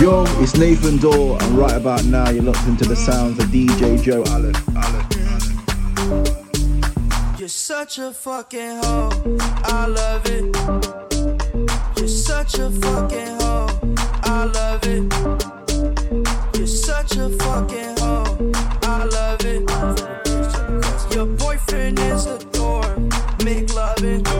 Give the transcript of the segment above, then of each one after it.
Yo, it's Nathan Dawe, and right about now, you're locked into the sounds of DJ Joe Allan. Allan. You're such a fucking hoe. I love it. You're such a fucking hoe. I love it. You're such a fucking hoe. I love it. Your boyfriend is a dork. Make loving.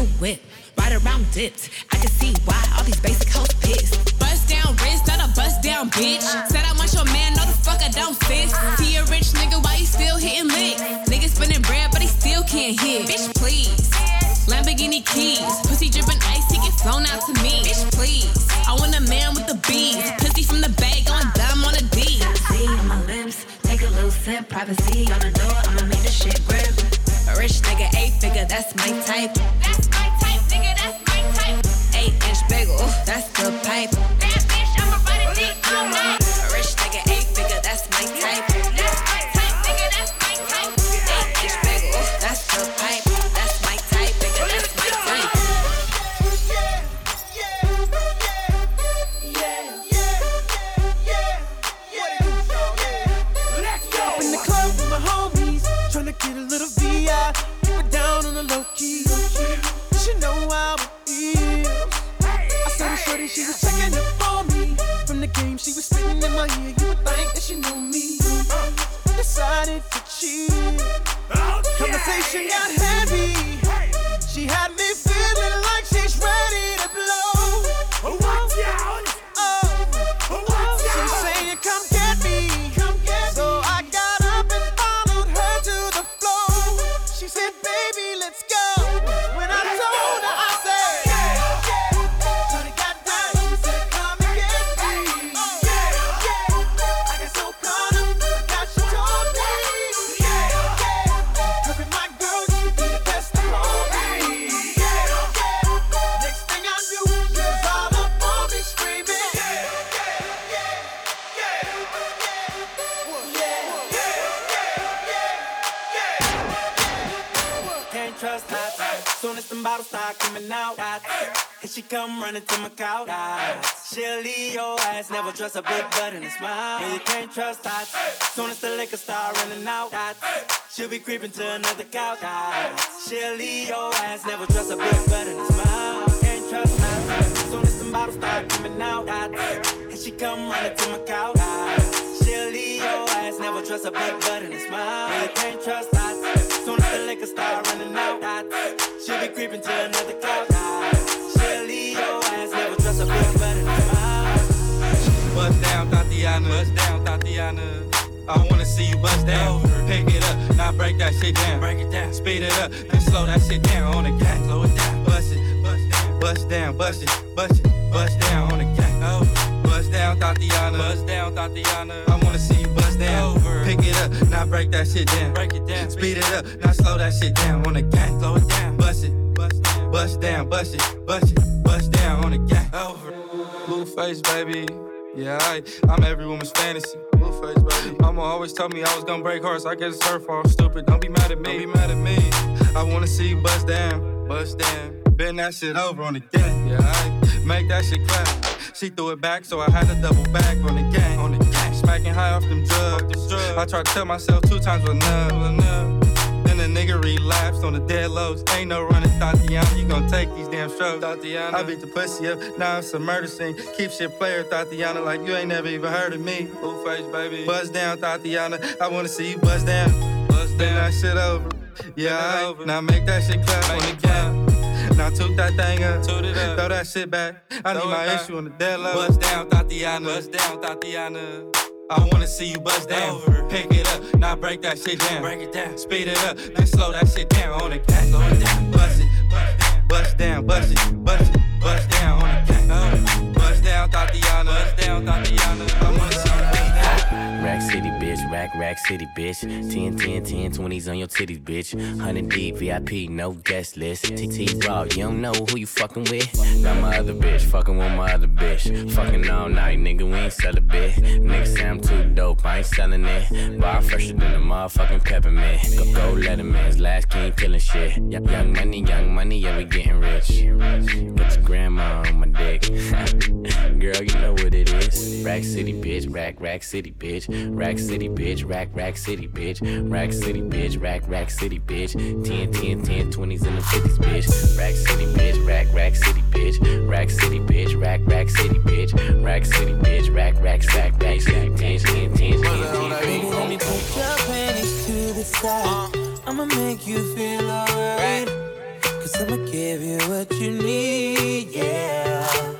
New whip, right around dipped. I can see why all these basic hoes pissed. Bust down wrist, not a bust down bitch. Said I want your man, no the fuck I don't sis. See a rich nigga, why you still hitting lick? Nigga spinning bread, but he still can't hit. Bitch, please. Lamborghini keys, pussy dripping ice, he get flown out to me. Bitch, please. I want a man with the bees, pussy from the bag, going dumb on a D. See on my lips, take a little sip, privacy on the door, I'ma make this shit grip. A rich nigga, eight figure, that's my type. That's my type, nigga, that's my type. Eight inch bagel, that's the pipe. That bitch, I'ma ride a dick all night. A rich nigga, eight figure, that's my type. That's she was checking up on me. From the game, she was spitting in my ear. You would think that she knew me. Uh, decided to cheat. Oh, Conversation got heavy. Come running to my couch. She'll leave your ass, never trust a big butt and a smile. Yeah, you can't trust that. Soon as the liquor start running out, she'll be creeping to another couch. She'll leave your ass, never trust a big butt and a smile. Can't trust that. Soon as the bottles start coming out, and she come running to my couch. She'll leave your ass, never trust a big butt and a smile. Yeah, you can't trust that. Soon as the liquor start running out, she'll be creeping to another couch. She'll leave your ass, never trust a big butt and a. Bust down, Thotiana. Bust down, Thotiana. I wanna see you bust down. Pick it up, now break that shit down. Break it down. Speed it up, then slow that shit down on the gang. Slow it down. Bust it, bust down. Bust down, bust it, bust it, bust down on the gang. Oh. Bust down, Thotiana. Bust down, Thotiana. I wanna see you bust down. Over. Pick it up, now break that shit down. Break it down. Speed it up, now slow that shit down on the gang. Slow it down. Bust it, bust down. Bust down, bust it, bust it, bust down on the gang. Over. Blueface, baby. Yeah, I, I'm every woman's fantasy. Blueface, baby. Mama always told me I was gonna break hearts. I guess it's her fault. Stupid. Don't be mad at me. Don't be mad at me. I wanna see you bust down, bust down. Bend that shit over on the gang. Yeah, I make that shit clap. She threw it back, so I had to double back on the gang. On the gang, smacking high off them drugs. I tried to tell myself two times was enough. Then the nigga relapsed on the dead lows. Ain't no running, Thotiana. You gon' take these damn strokes, Thotiana. I beat the pussy up, now it's a murder scene. Keep shit player, Thotiana, like you ain't never even heard of me. Blueface, baby. Buzz down, Thotiana. I wanna see you buzz down. Buzz down. Then that shit over. Yeah, over. now make that shit clap make on the gang. Now toot that thing up, toot it up. throw that shit back. I Throw need my issue on the dead low. Buzz down, Thotiana. Buzz down, Thotiana. I wanna see you buzz down. Over. Pick it up, now break that shit down. Break it down. Speed it up, then slow that shit down on the cat. Slow it down. Bust it, bust down, bust it, bust it, bust down on the cat. Bust down, Thotiana. Bust down, Thotiana. I wanna see you. Rack City, bitch. Rack, Rack City, bitch. 10, 10, 10, 20s on your titties, bitch. 100 deep, VIP, no guest list. TT Raw, you don't know who you fucking with. Got my other bitch, fucking with my other bitch. Fucking all night, nigga, we ain't sell a bit. Nigga say I'm too dope, I ain't selling it. Bar fresher than a motherfucking peppermint. Go, go Letterman's last king killing shit. Young money, young money, yeah, we getting rich. Got your grandma on my dick. Girl, you know what it is. Rack City, bitch. Rack, Rack City, bitch. Rack City, bitch. Rack, Rack City, bitch. Rack City, bitch. Rack, Rack City, bitch. 10, 10, 10, 20s and the 50s, bitch. Rack City, bitch. Rack, Rack City, bitch. Rack City, bitch. Rack, Rack City, bitch. Rack City, bitch. Rack, Rack, rack, rack, 10, 10, 10, 10, 10, 10. Let me put your panties to the side. I'ma make you feel alright. Cause I'ma give you what you need, yeah.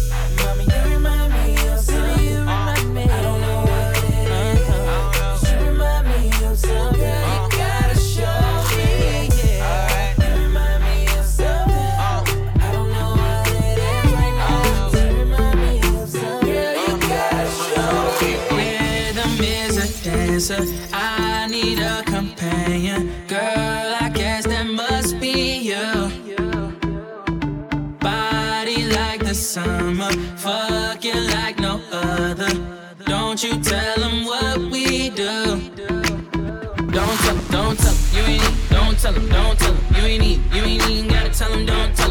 I need a companion. Girl, I guess that must be you. Body like the summer, fucking like no other. Don't you tell them what we do. Don't tell them, don't tell them, you ain't. Don't tell them, don't tell them, you ain't. You ain't even gotta tell them, don't tell them,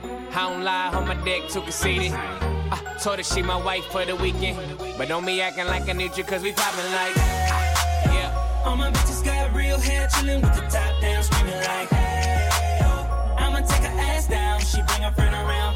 I don't lie, on my dick too conceited. I told her she my wife for the weekend. But don't be acting like I need you, cause we poppin' like. Yeah. All my bitches got real hair, chillin' with the top down, screaming like, hey, yo. I'ma take her ass down. She bring her friend around,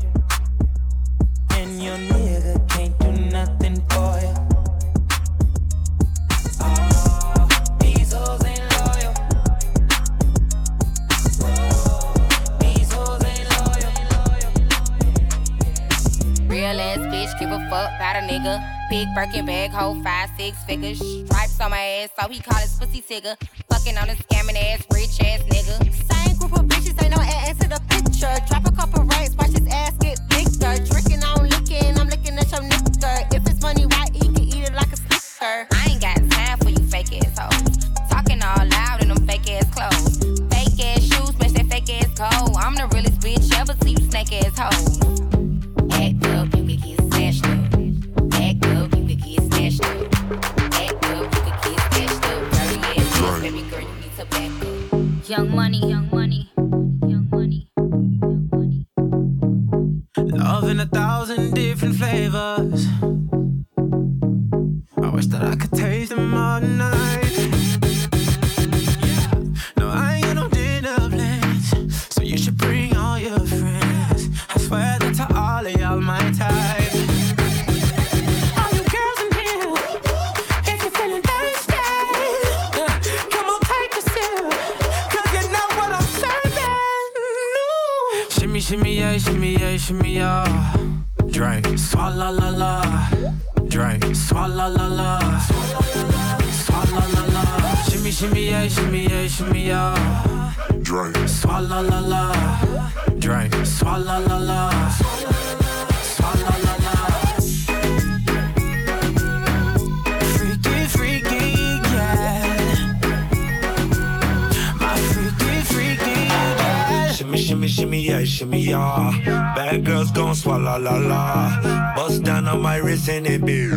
and your nigga can't do nothing for you. Ah, Real ass bitch, give a fuck about a nigga. Big Birkin bag, hold five, six figures. Stripes on my ass, so he call his pussy tigger. Fucking on a scamming ass, rich ass nigga. Same group of bitches, ain't no ass to the picture. Drop a couple racks, watch his ass get bigger. Drinking, I'm licking, I'm your. If it's money, why he can eat it like a snicker? I ain't got time for you fake ass hoes. Talking all loud in them fake ass clothes. Fake ass shoes, match that fake ass cold. I'm the realest bitch ever see you snake ass hoes. La la. La la. Freaky, freaky, yeah. My freaky, freaky, yeah. Shimmy, shimmy, shimmy, yeah, shimmy, yeah. Bad girls gon' swallow la la. Bust down on my wrist and it be.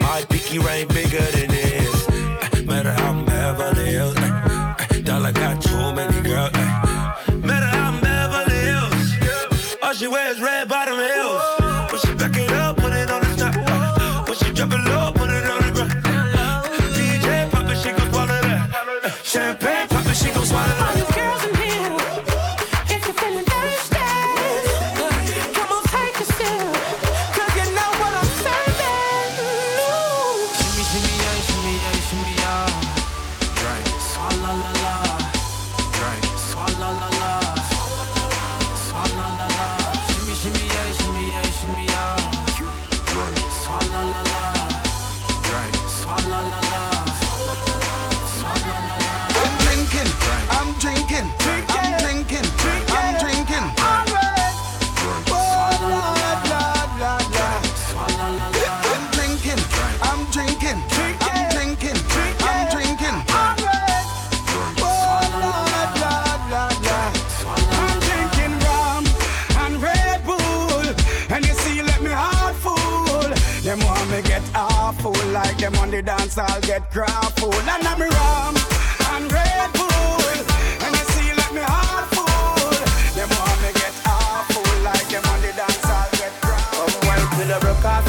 My pinky ring bigger than this. Matter how I'm Beverly Hills. Dollar got too many girls. Wears red bottom heels.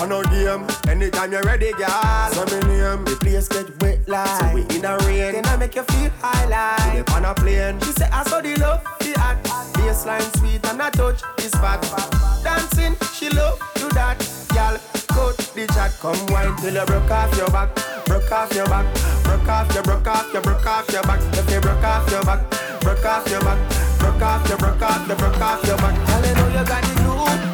On a game, anytime you're ready, girl. So me name, the place get wet like. So we in a rain, then I make you feel high like. Live on a plane, she say I saw the love, the act. Baseline sweet and I touch the spot. Dancing, she love do that, girl. Cut the chat, come wine till you broke off your back, broke off your back, broke off your, broke off your, broke off your back. If you broke off your back, broke off your back, broke off your, broke off your, broke off your back. Girl, you know you got the glue,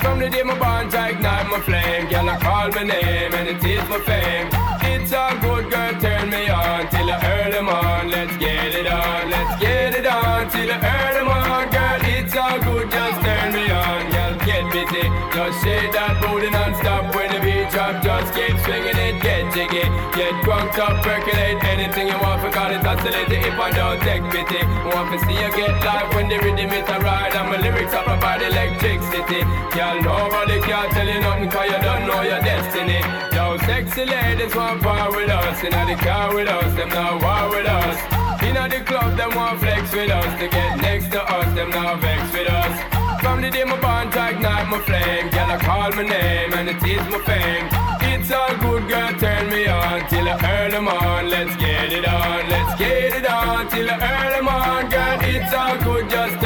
From the day my bond, I ignite my flame. Girl, I call my name and it is my fame. It's a good girl, turn me on till I earn them on. Let's get it on, let's get it on till I earn on. Girl, it's all good, just turn me on. Girl, get busy, just shake that booty non-stop up, percolate anything you want. Forgot it, oscillate if I don't take pity. Want to see you get live when the rhythm is a ride and my lyrics up about electricity. Girl, nobody can tell you nothing 'cause you don't know your destiny. Yo, sexy ladies want part with us, in the car with us, them not war with us. In the club, them want flex with us, to get next to us, them not vex with us. From the day my bond, I ignite my flame, girl, I call my name and it is my fame. It's all good, girl, turn me on till I earn them on. Let's get it on, let's get it on till I earn them on, girl. It's all good, just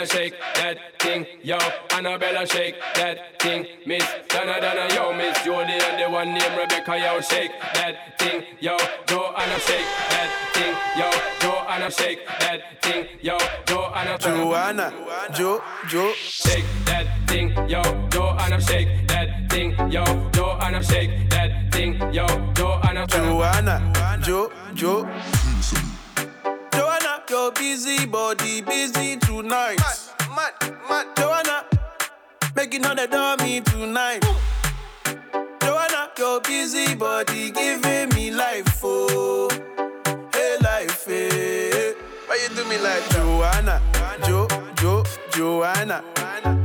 Can I, can shake that thing? Yo, Annabella, shake that thing, miss. Donna, Donna, yo, miss Jody and the one named Rebecca, yo, shake that thing, yo. Joanna, shake that thing, yo. Joanna, shake that thing, yo. Joanna, Joanna, Jo, Jo. Shake that thing, yo. Joanna, shake that thing, yo. Joanna, shake that thing, yo. Joanna, Joanna, Jo, Jo. Your busy body busy tonight. Mad, mad, mad. Joanna, making hundred on me tonight. Joanna, your busy body giving me life, oh, hey life, hey. Why you do me like Joanna, Jo, Jo, Joanna?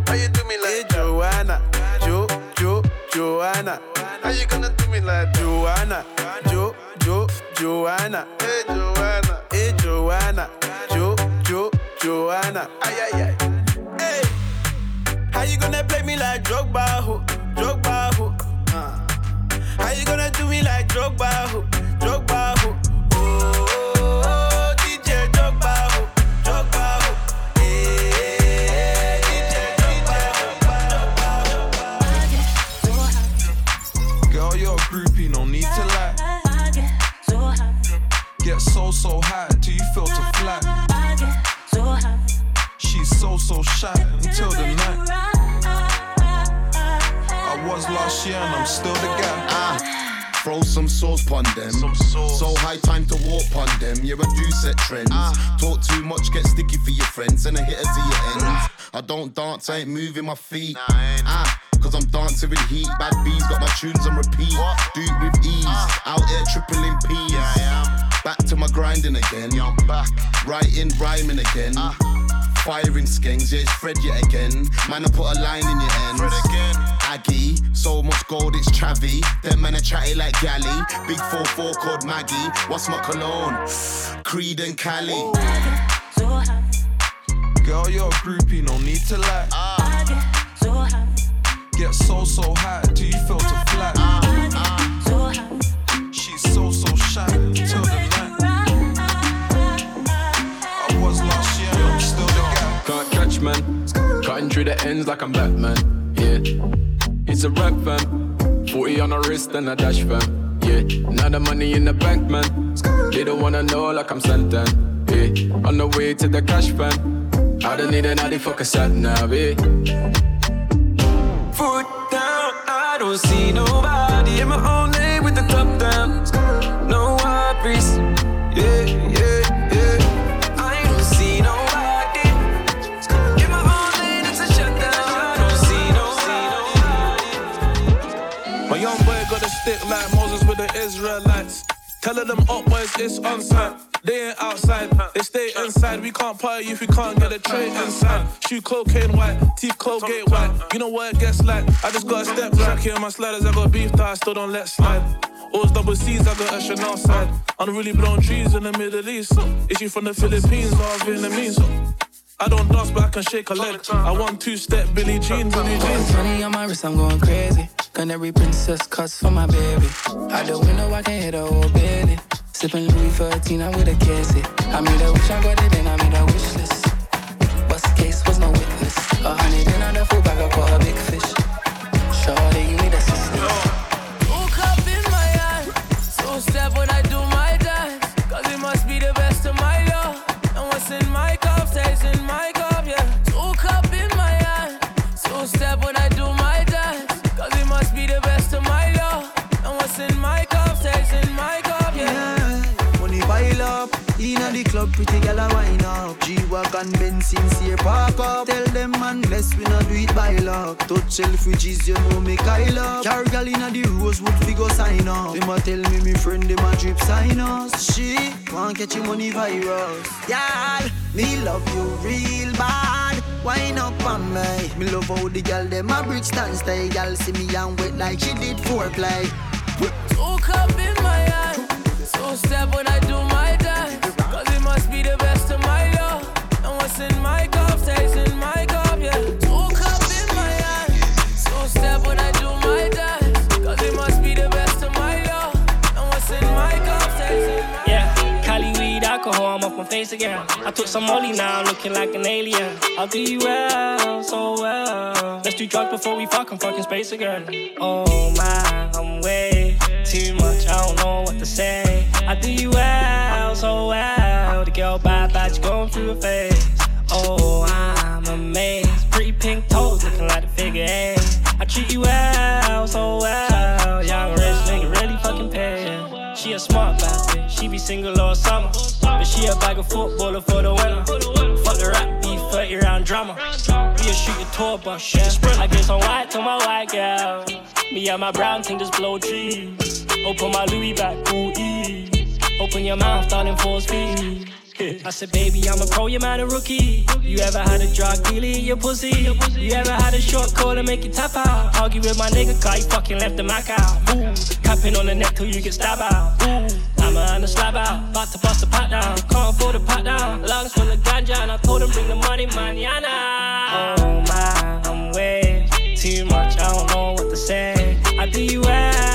Why you do me like hey, Joanna, Jo, Jo, Joanna? How you gonna do me like Joanna, Jo, Jo, Joanna? Hey Joanna, Joanna, Jo, Jo, Joanna? Ay ay ay. Hey, how you gonna play me like Drogba, ho, Drogba, ho? Uh. How you gonna do me like Drogba, ho, Drogba, ho? Last year and I'm still the guy. Ah, throw some sauce pon them. So high time to walk pon them. Yeah, I do set trends. Talk too much, get sticky for your friends, and a hitter to your ends. I don't dance, I ain't moving my feet. Ah. Cause I'm dancing with heat, bad bees got my tunes on repeat. Do it with ease, out here tripling P's. Back to my grinding again. Writing, rhyming again. Firing skanks, yeah, it's Fred yet again. Man, I put a line in your ends. Aggie, so much gold, it's Travi. Them men are chatty like Galley. Big 4-4 called Maggie. What's my cologne? Creed and Cali. Girl, you're a groupie, no need to lie. Get so, so high till you feel to fly. She's so, so shy till the night. I was last year, I'm still the guy. Can't catch man, cutting through the ends like I'm Batman. Yeah, it's a rap fam. 40 on the wrist and a dash fam. Yeah, now the money in the bank man. They don't wanna know like I'm Santan. Yeah, on the way to the cash fam. I don't need an another fucker sat now, yeah. Foot down, I don't see nobody in my own lane with the top down. No worries, yeah, yeah. The Israelites. Telling them up boys it's on site. They ain't outside, they stay inside. We can't party if we can't get a tray inside. Shoe cocaine white, teeth Colgate white. You know what it gets like. I just got a step back here, my sliders. I got beef that I still don't let slide. Always double C's, I got a Chanel side. Unruly blown trees in the Middle East. Is she from the Philippines or Vietnamese? I don't dance, but I can shake a leg. I want two step Billy Jean, Billy Jean. Money on my wrist, I'm going crazy. Canary princess cuts for my baby. Out the window, I can hit a whole belly. Sipping Louis 14, I'm with a cassie. I made a wish, I got it, then I made a wish list. Bust case was no witness. A hundred in on the full bag, I caught a big fish. Club, pretty gal a wine up. G-Wagon, Benz, sincere park up. Tell them man, bless we not do it by luck. Touch Selfridges, you know me Kyle up. Carry gal inna the Rosewood, we go sign up. Them a tell me, me friend, them a drip sign us. She want catch your money virus. Yeah, me love you real bad. Wine up on me. Me love how the gal them a brick stand stay. Gal see me and wet like she did foreplay. Woke up in my eye. So step when I do my I'm off my face again. I took some Molly now, looking like an alien. I'll do you well, so well. Let's do drugs before we fuck, I'm fucking space again. Oh my, I'm way too much, I don't know what to say. I do you well, so well. The girl bad, bad, she going through a phase. Oh, I'm amazed. Pretty pink toes, looking like the figure eight. I treat you well, so well. Young rich nigga, really fucking pay. She a smart bitch, she be single all summer. But she a bag of footballer for the winter. Fuck the rap beef, 30 round drama. We a shoot a tour bus, yeah. I give some white to my white girl. Me and my brown thing just blow trees. Open my Louis back, ooh ee. Open your mouth, in full speed. I said, baby, I'm a pro, you man a rookie. You ever had a drug dealer in your pussy? You ever had a short call and make you tap out? Argue with my nigga, cause he fucking left the Mac out. Ooh, capping on the neck till you get stabbed out. Ooh, I'm a the slab out, about to bust a pat down. Can't afford a pat down. Lungs full of ganja, and I told him bring the money, manana. Oh my, I'm way too much, I don't know what to say. I do you well,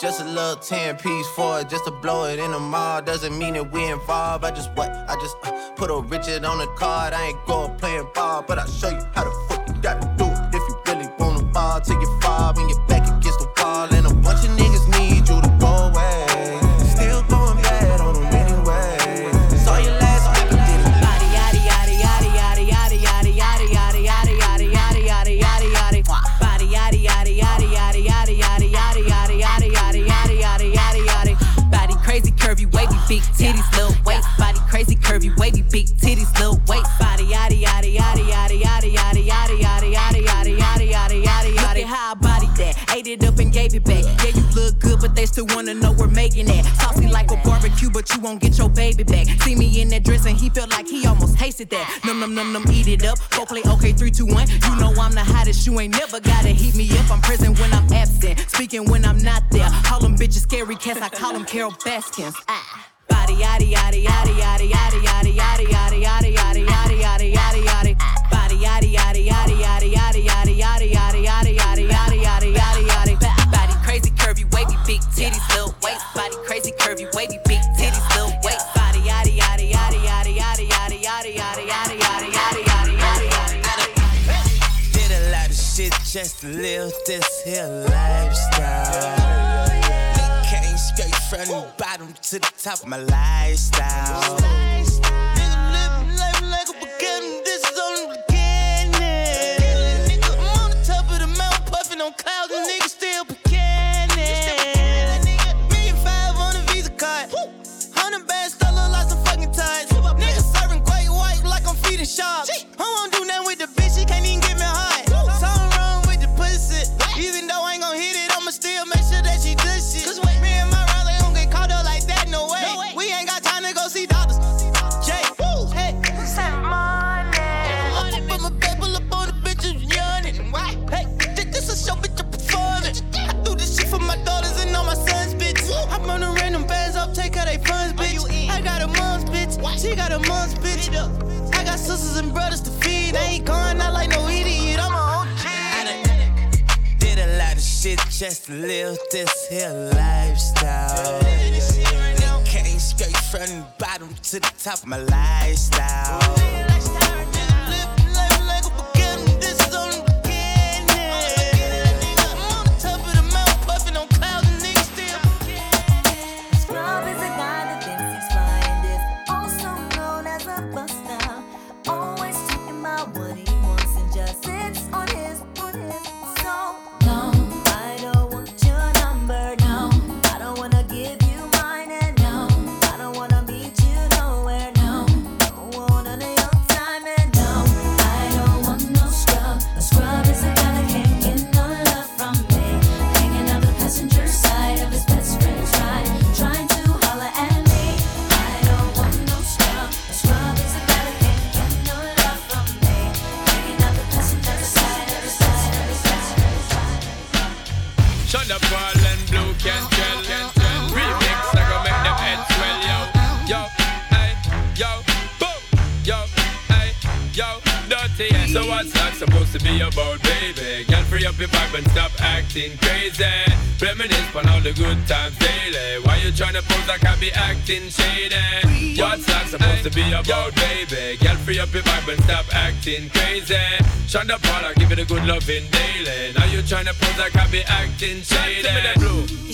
Just a little 10 piece for it, just to blow it in the mall. Doesn't mean that we involved. I just what? I just uh, put a Richard on the card. I ain't going playing ball, but I'll show you how the fuck you gotta do it. If you really wanna ball till you five when you're back won't get your baby back. See me in that dress and he felt like he almost tasted that. Num num num num, eat it up. Go play okay, three, two, one. You know I'm the hottest, you ain't never gotta heat me up. I'm present when I'm absent, speaking when I'm not there. Call them bitches scary cats, I call them Carole Baskins. Ah. Body, yaddy, yaddy, yaddy, yaddy, yaddy, yaddy, yaddy, yaddy, yaddy, yaddy, yaddy, yaddy, yaddy, yaddy. Body, yaddy, yaddy, yaddy, yaddy, yaddy, yaddy, yaddy, yaddy, yaddy, yaddy, yaddy, yaddy, yaddy, yaddy. Body crazy, curvy, wavy, big titties, little waist. Body crazy, curvy, wavy, big just live this here lifestyle. Came straight from the bottom to the top of my lifestyle. Nigga living life to the top of my lifestyle. Crazy. Reminisce on all the good times daily. Why you tryna pose like I be acting shady? What's that supposed to be about, baby? Girl, free up your vibe and stop acting crazy. Shonda Paula, give it a good loving daily. Now you tryna pose like I be acting shady. You say you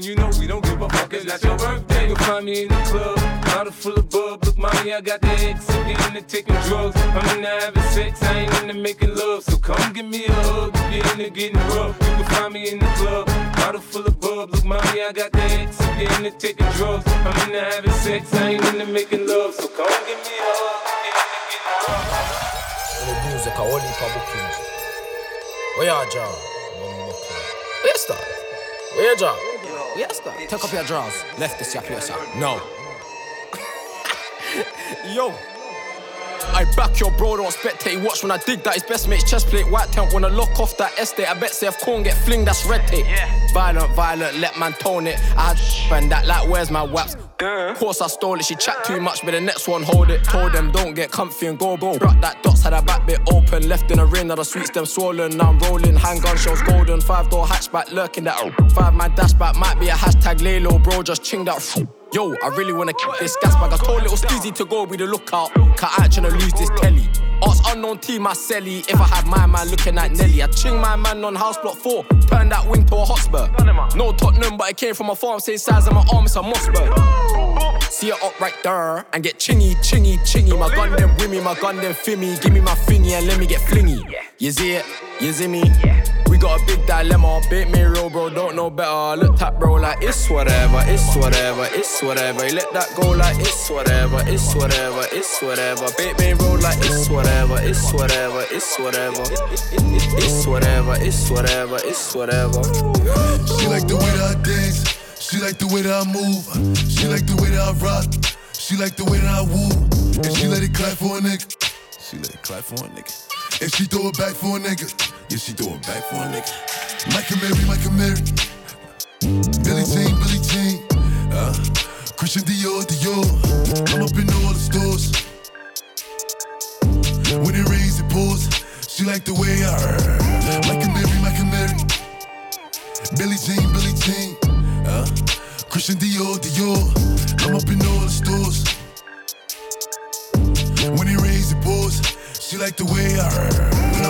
And you know we don't give a fuck, it's not your birthday. You'll find me in the club, bottle full of bub. Look, mommy, I got the X, I'm into taking drugs. I'm into having sex, I ain't into making love. So come give me a hug, if you're into getting rough. You can find me in the club, bottle full of bub. Look, mommy, I got the X, I'm into taking drugs. I'm into having sex, I ain't into making love. So come give me a hug, The music a only booking. Where you John? Where you start? Where you John? Where you? Take up your drawers. Left this your place, sir. No. Yo. I back your bro, don't spectate. Watch when I dig that his best mate's chest plate. White tent when I lock off that estate. I bet say if corn get fling, that's red tape. Violent, violent, let man tone it. I had and that like, where's my waps? Of course I stole it, she chat too much, but the next one hold it. Told them don't get comfy and go go. Brought that dots, had a back bit open, left in a ring, now the sweets them swollen. Now I'm rolling, handgun shells golden. Five door hatchback lurking that. Five man dashback might be a hashtag lay low, bro. Just ching that. Yo, I really wanna kick this gas bag. I told little Steezy to go be the lookout. Cause I ain't tryna lose this telly. Ask unknown team, my celly. If I had my man looking at Nelly, I ching my man on house block four. Turn that wing to a hotspur. No Tottenham, but it came from a farm, same size of my arm, it's a Mossberg. See it up right there and get chingy, chingy, chingy. My gun them wimmy, my gun them fimmy. Give me my thingy and let me get flingy. You see it? You see me? We got a big dilemma. Bait me real, bro, don't know better. Look at bro like it's whatever, it's whatever, it's whatever. You let that go like it's whatever, it's whatever, it's whatever. Bait me roll like it's whatever, it's whatever, it's whatever. It's whatever, it's whatever, it's whatever. She like the way that I dance. She like the way that I move. She like the way that I rock. She like the way that I woo. And she let it clap for a nigga. She let it clap for a nigga. And she throw it back for a nigga. Yeah, she throw it back for a nigga. Michael Mary, Michael Mary. Billie Jean, Billie Jean. Uh, Christian Dior, Dior. I'm up in all the stores. When it rains, it pours. She like the way I Michael Mary, Michael Mary. Billie Jean, Billie Jean. Uh, Christian Dior, Dior. I'm up in all the stores. When it rains, it pours. She like the way I When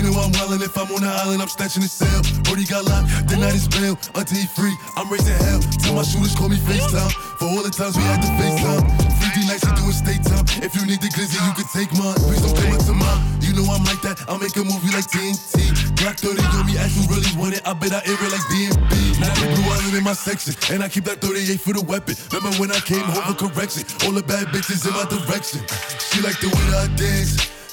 they know I'm wildin'. If I'm on the island, I'm snatching the cell. Brody got locked, the night is bail. Until he free, I'm raising hell. Tell my shooters call me FaceTime. For all the times we had to FaceTime. 3D nights we doing state time. If you need the glizzy, you can take mine. Please don't come up to mine. You know I'm like that. I'll make a movie like TNT. Black 30 on me, ask who really want it. I bet I air it like DMB. Now the blue island in my section. And I keep that 38 for the weapon. Remember when I came home for correction? All the bad bitches in my direction. She like the way that I dance.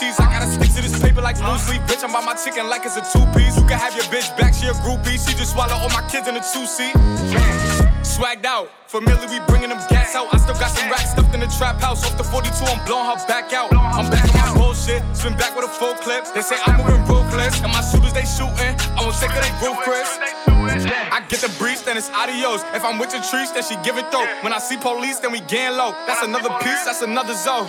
Cheese. I gotta stick to this paper like blue sleep. Bitch, I'm by my chicken like it's a two piece. You can have your bitch back, she a groupie. She just swallow all my kids in a two seat. Swagged out, familiar, we bringing them gas out. I still got some racks stuffed in the trap house. Off the 42, I'm blowing her back out. I'm back on my bullshit, spin back with a full clip. They say I'm moving ruthless, and my shooters they shooting. I won't take of they roof, Chris. I get the breeze, then it's adios. If I'm with your trees, then she give it though. When I see police, then we gang low. That's another piece, that's another zone.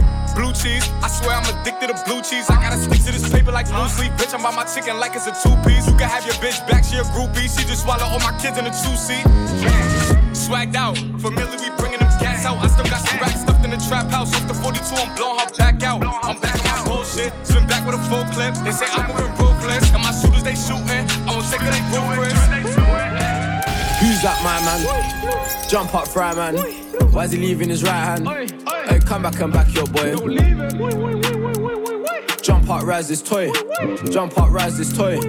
Blue cheese, I swear I'm addicted to blue cheese. I gotta stick to this paper like blue sleep. Bitch, I'm by my chicken like it's a two piece. You can have your bitch back, she a groupie. She just swallow all my kids in a two seat. Swagged out, familiar, we bringing them cats out. I still got some racks stuffed in the trap house. Off the 42, I'm blowing her back out. I'm back on my bullshit, swim back with a full clip. They say I'm moving ruthless, and my shooters they shooting. I won't take of they ruthless. Who's that, my man? Jump up, fry man. Why is he leaving his right hand? Hey, come back and back your boy. Jump up, rise this toy. Jump up, rise this toy.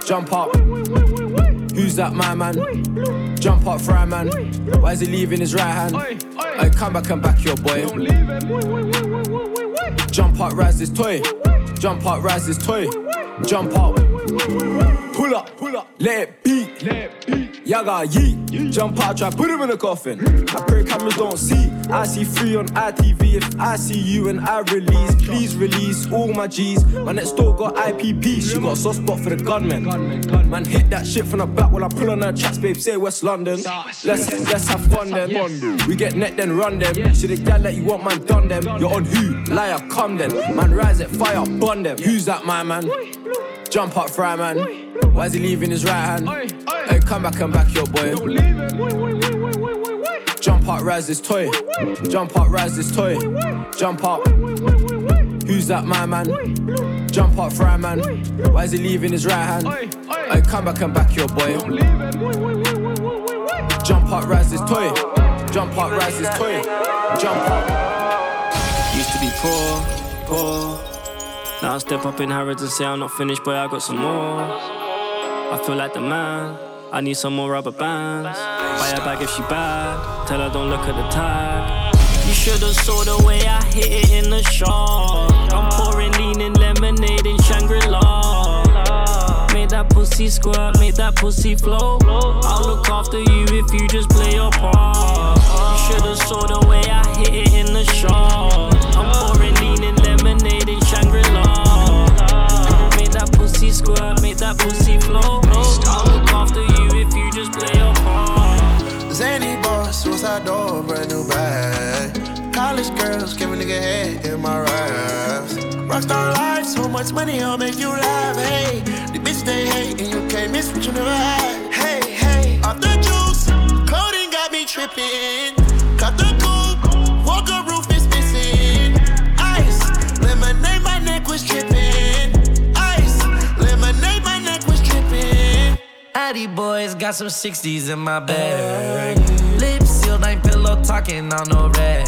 Jump up. Who's that, my man? Jump up, fry man. Why is he leaving his right hand? Hey, come back and back your boy. Jump up, rise this toy. Jump up, rise this toy. Jump up. Pull up, pull up. Let it beat. Let it beat. Yaga yeet. Jump out, try put him in a coffin. I pray cameras don't see. I see free on ITV. If I see you and I release, please release all my G's. My next door got IPP. She got a soft spot for the gunman. Man, hit that shit from the back while I pull on her tracks, babe. Say West London. Let's let's have fun then. We get net then run them. See the gal that you want, man, done them. You're on who? Liar, come then. Man, rise it, fire, bun them. Who's that, my man? Jump up, fry man. Why is he leaving his right hand? Hey, come back and back your boy. Jump up, rise this toy. Jump up, rise this toy. Jump up. Who's that, my man? Jump up, fry man. Why is he leaving his right hand? Hey, come back and back your boy. Jump up, rise this toy. Jump up, rise this toy. Jump up. Used to be poor, poor. Now I step up in Harrods and say I'm not finished, boy, I got some more. I feel like the man, I need some more rubber bands. Buy her bag if she bad. Tell her don't look at the tag. You should've saw the way I hit it in the shot. I'm pouring leaning lemonade in Shangri-La. That pussy squirt, make that pussy flow. I'll look after you if you just play your part. Should've saw the way I hit it in the shot. I'm pouring leaning lemonade in Shangri-La. Make that pussy squirt, make that pussy flow. I'll look after you if you just play your part. Xanax bars, suicide door, brand new bag. College girls, give a nigga head in my raps. Rockstar life, so much money, I'll make you laugh. Hey, the bitch they hate, and you can't miss what you never had. Hey, hey, off the juice, codeine got me tripping. Cut the coupe, walker roof is missing. Ice, lemonade, my neck was tripping. Ice, lemonade, my neck was tripping. Addy boys got some 60s in my bag. Lips sealed, ain't pillow talking on no rag.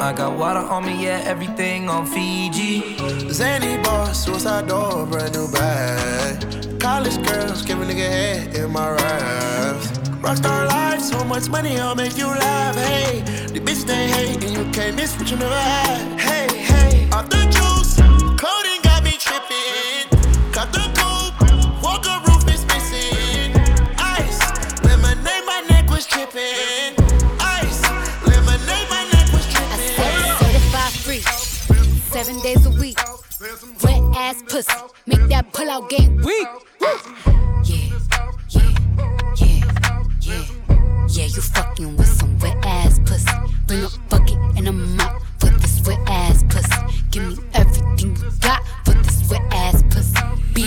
I got water on me, yeah, everything on Fiji. Xanax bars, suicide door, brand new bag. College girls, give a nigga head in my raps. Rockstar life, so much money, I'll make you laugh. Hey, the bitch they hate, and you can't miss what you never had. Hey, hey, off the juice, codeine got me tripping. Cut the coupe, walker roof is missing. Ice, lemonade, my neck was tripping. Seven days a week. Wet ass pussy, make that pull out game weak. Yeah, yeah, yeah, yeah. Yeah, you fucking with some wet ass pussy. Bring a bucket and a mop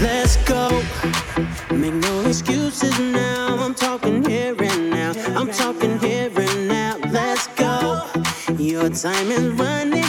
Let's go. Make no excuses now. I'm talking here and now. I'm talking here and now. Let's go. Your time is running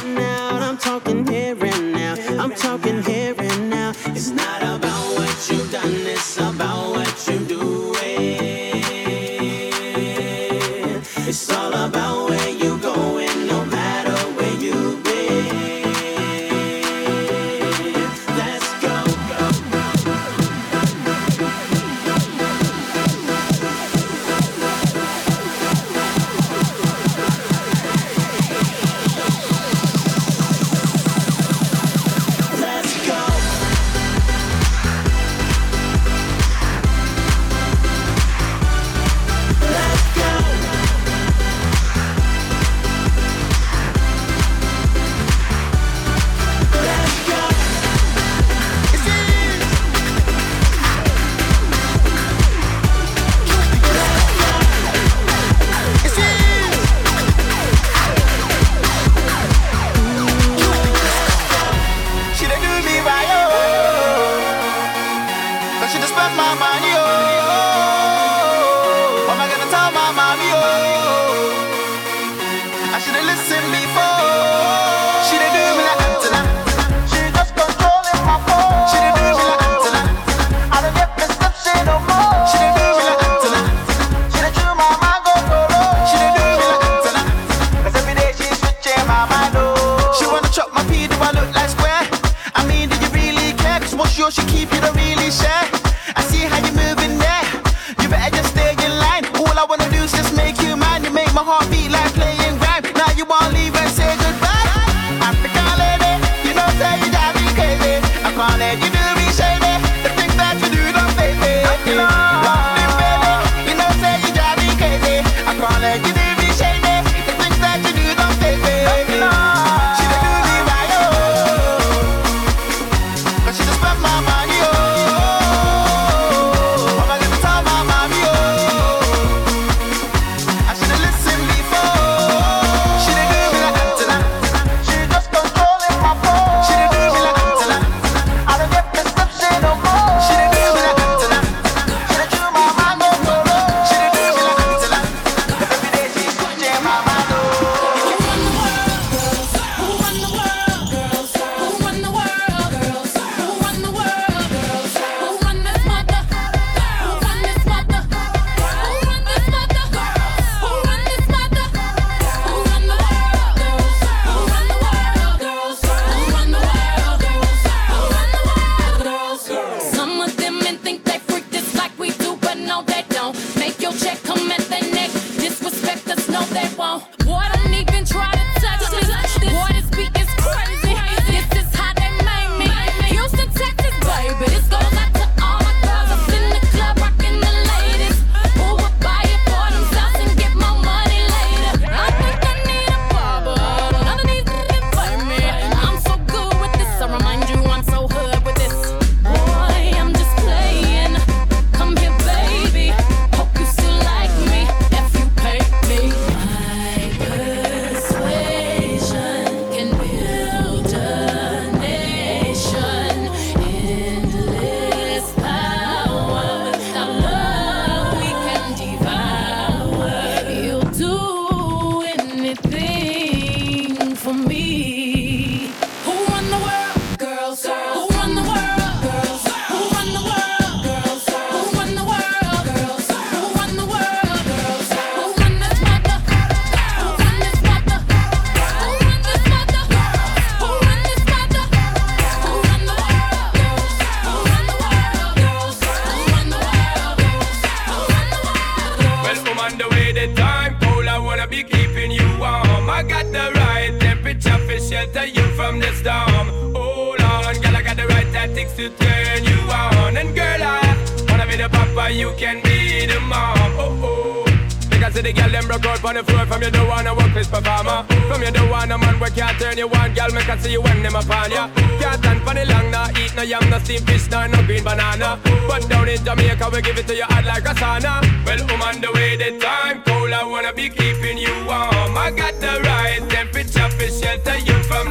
better you from the storm. Hold on, girl, I got the right tactics to turn you on. And girl, I wanna be the papa, you can be the mom. Oh oh. Because see the girl them broke out on the floor from you don't wanna work this performer. From you don't wanna man where can't turn you on, girl, make I see you when them upon ya. Can't stand for the long, nah, eat no yam, no steam fish, nah, no green banana. But down in Jamaica we give it to you hot like a sauna. Well, woman, um, the way the time cold, I wanna be keeping you warm. I got the right temperature that you're from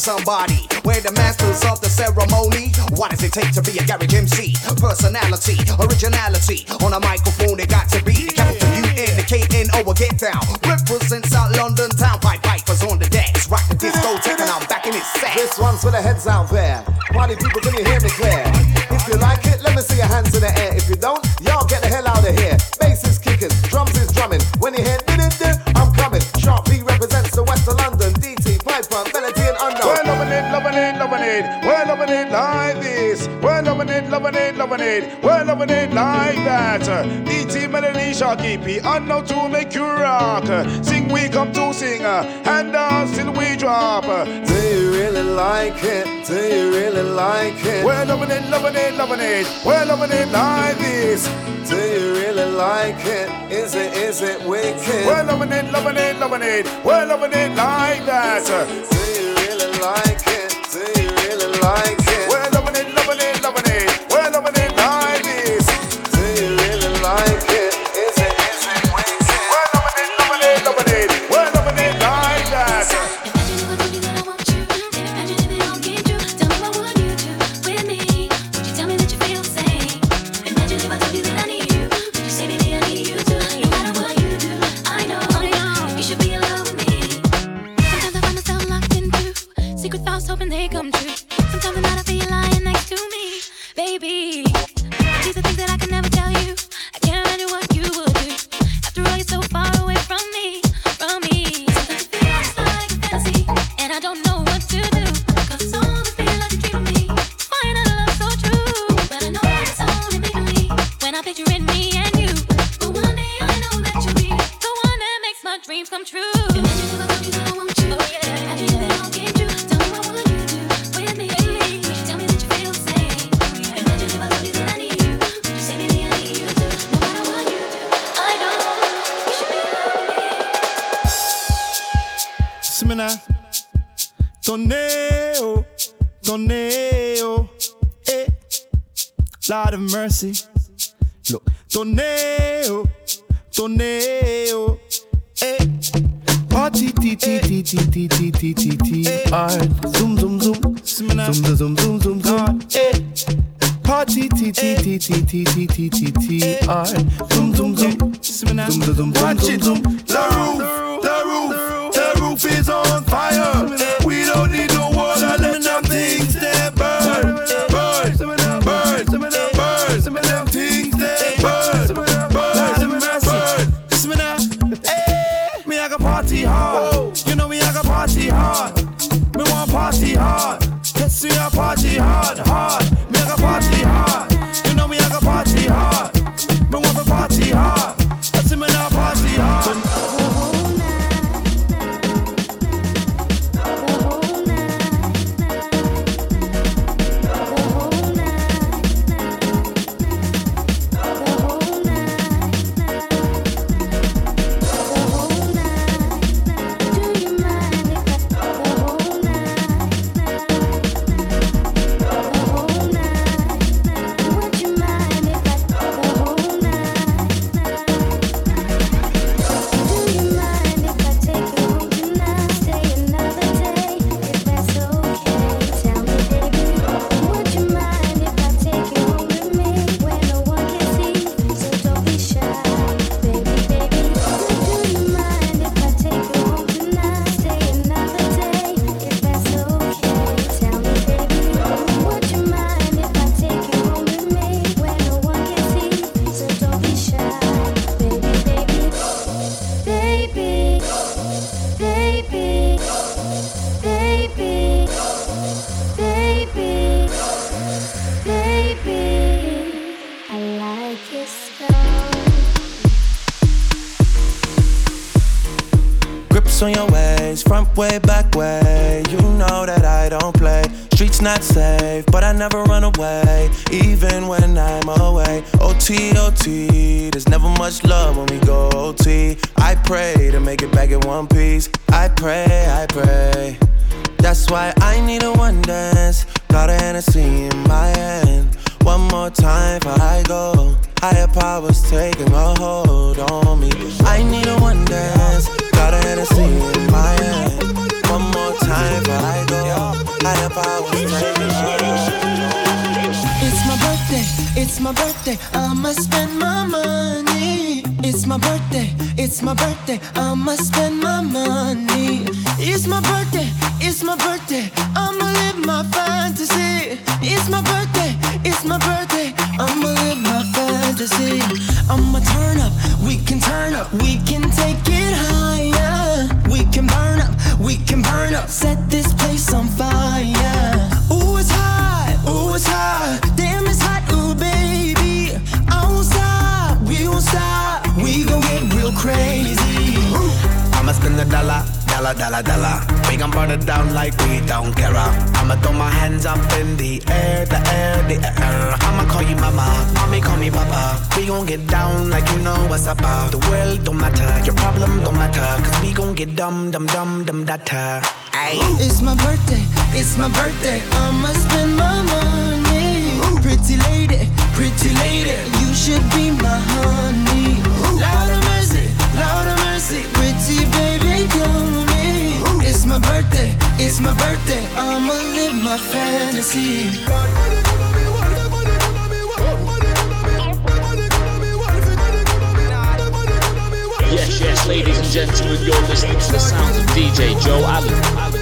somebody. We're the masters of the ceremony. What does it take to be a garage MC? Personality, originality. On a microphone, it got to be the capital in the K N O. Get down. Represent South London town. Pied Pipers on the decks. Rock the discotheque and I'm back in its set. This one's for the heads out there. Party people, can you hear me clear? If you like it, let me see your hands in the air. loving it, loving it, we're loving it like that. DT Melody Sharky P, unknown to make you rock. Sing, we come to sing, and dance till we drop. Do you really like it? Do you really like it? We're loving it, loving it, loving it, we're loving it like this. Do you really like it? Is it, is it wicked? We're loving it, loving it, loving it, we're loving it like that. Do you really like it? side of mercy. Look, torneo, torneo, eh. Art, zoom, zoom, zoom, zoom, zoom, zoom, zoom, zoom, eh. Party t t t t t t t t t r zoom zoom zoom zoom zoom zoom zoom zoom. The roof, the roof, the roof is on fire. It's my birthday. I'ma spend my money. It's my birthday, it's my birthday. I'ma spend my money. It's my birthday, it's my birthday. I'ma live my fantasy. It's my birthday, it's my birthday. I'ma live my fantasy. I'ma turn up, we can turn up, we can dollar, dollar, dollar. We gon' burn it down like we don't care. I'ma throw my hands up in the air, the air, the air. I'ma call you mama, mommy call me papa. We gon' get down like you know what's up. The world don't matter, your problem don't matter. Cause we gon' get dumb, dumb, dumb, dumb, data. It's my birthday, it's my birthday. I'ma spend my money. Pretty lady, pretty lady, you should be my honey. Birthday, it's my birthday. I'ma live my fantasy. Yes, yes, ladies and gentlemen, you're listening to the sounds of DJ Joe Allan.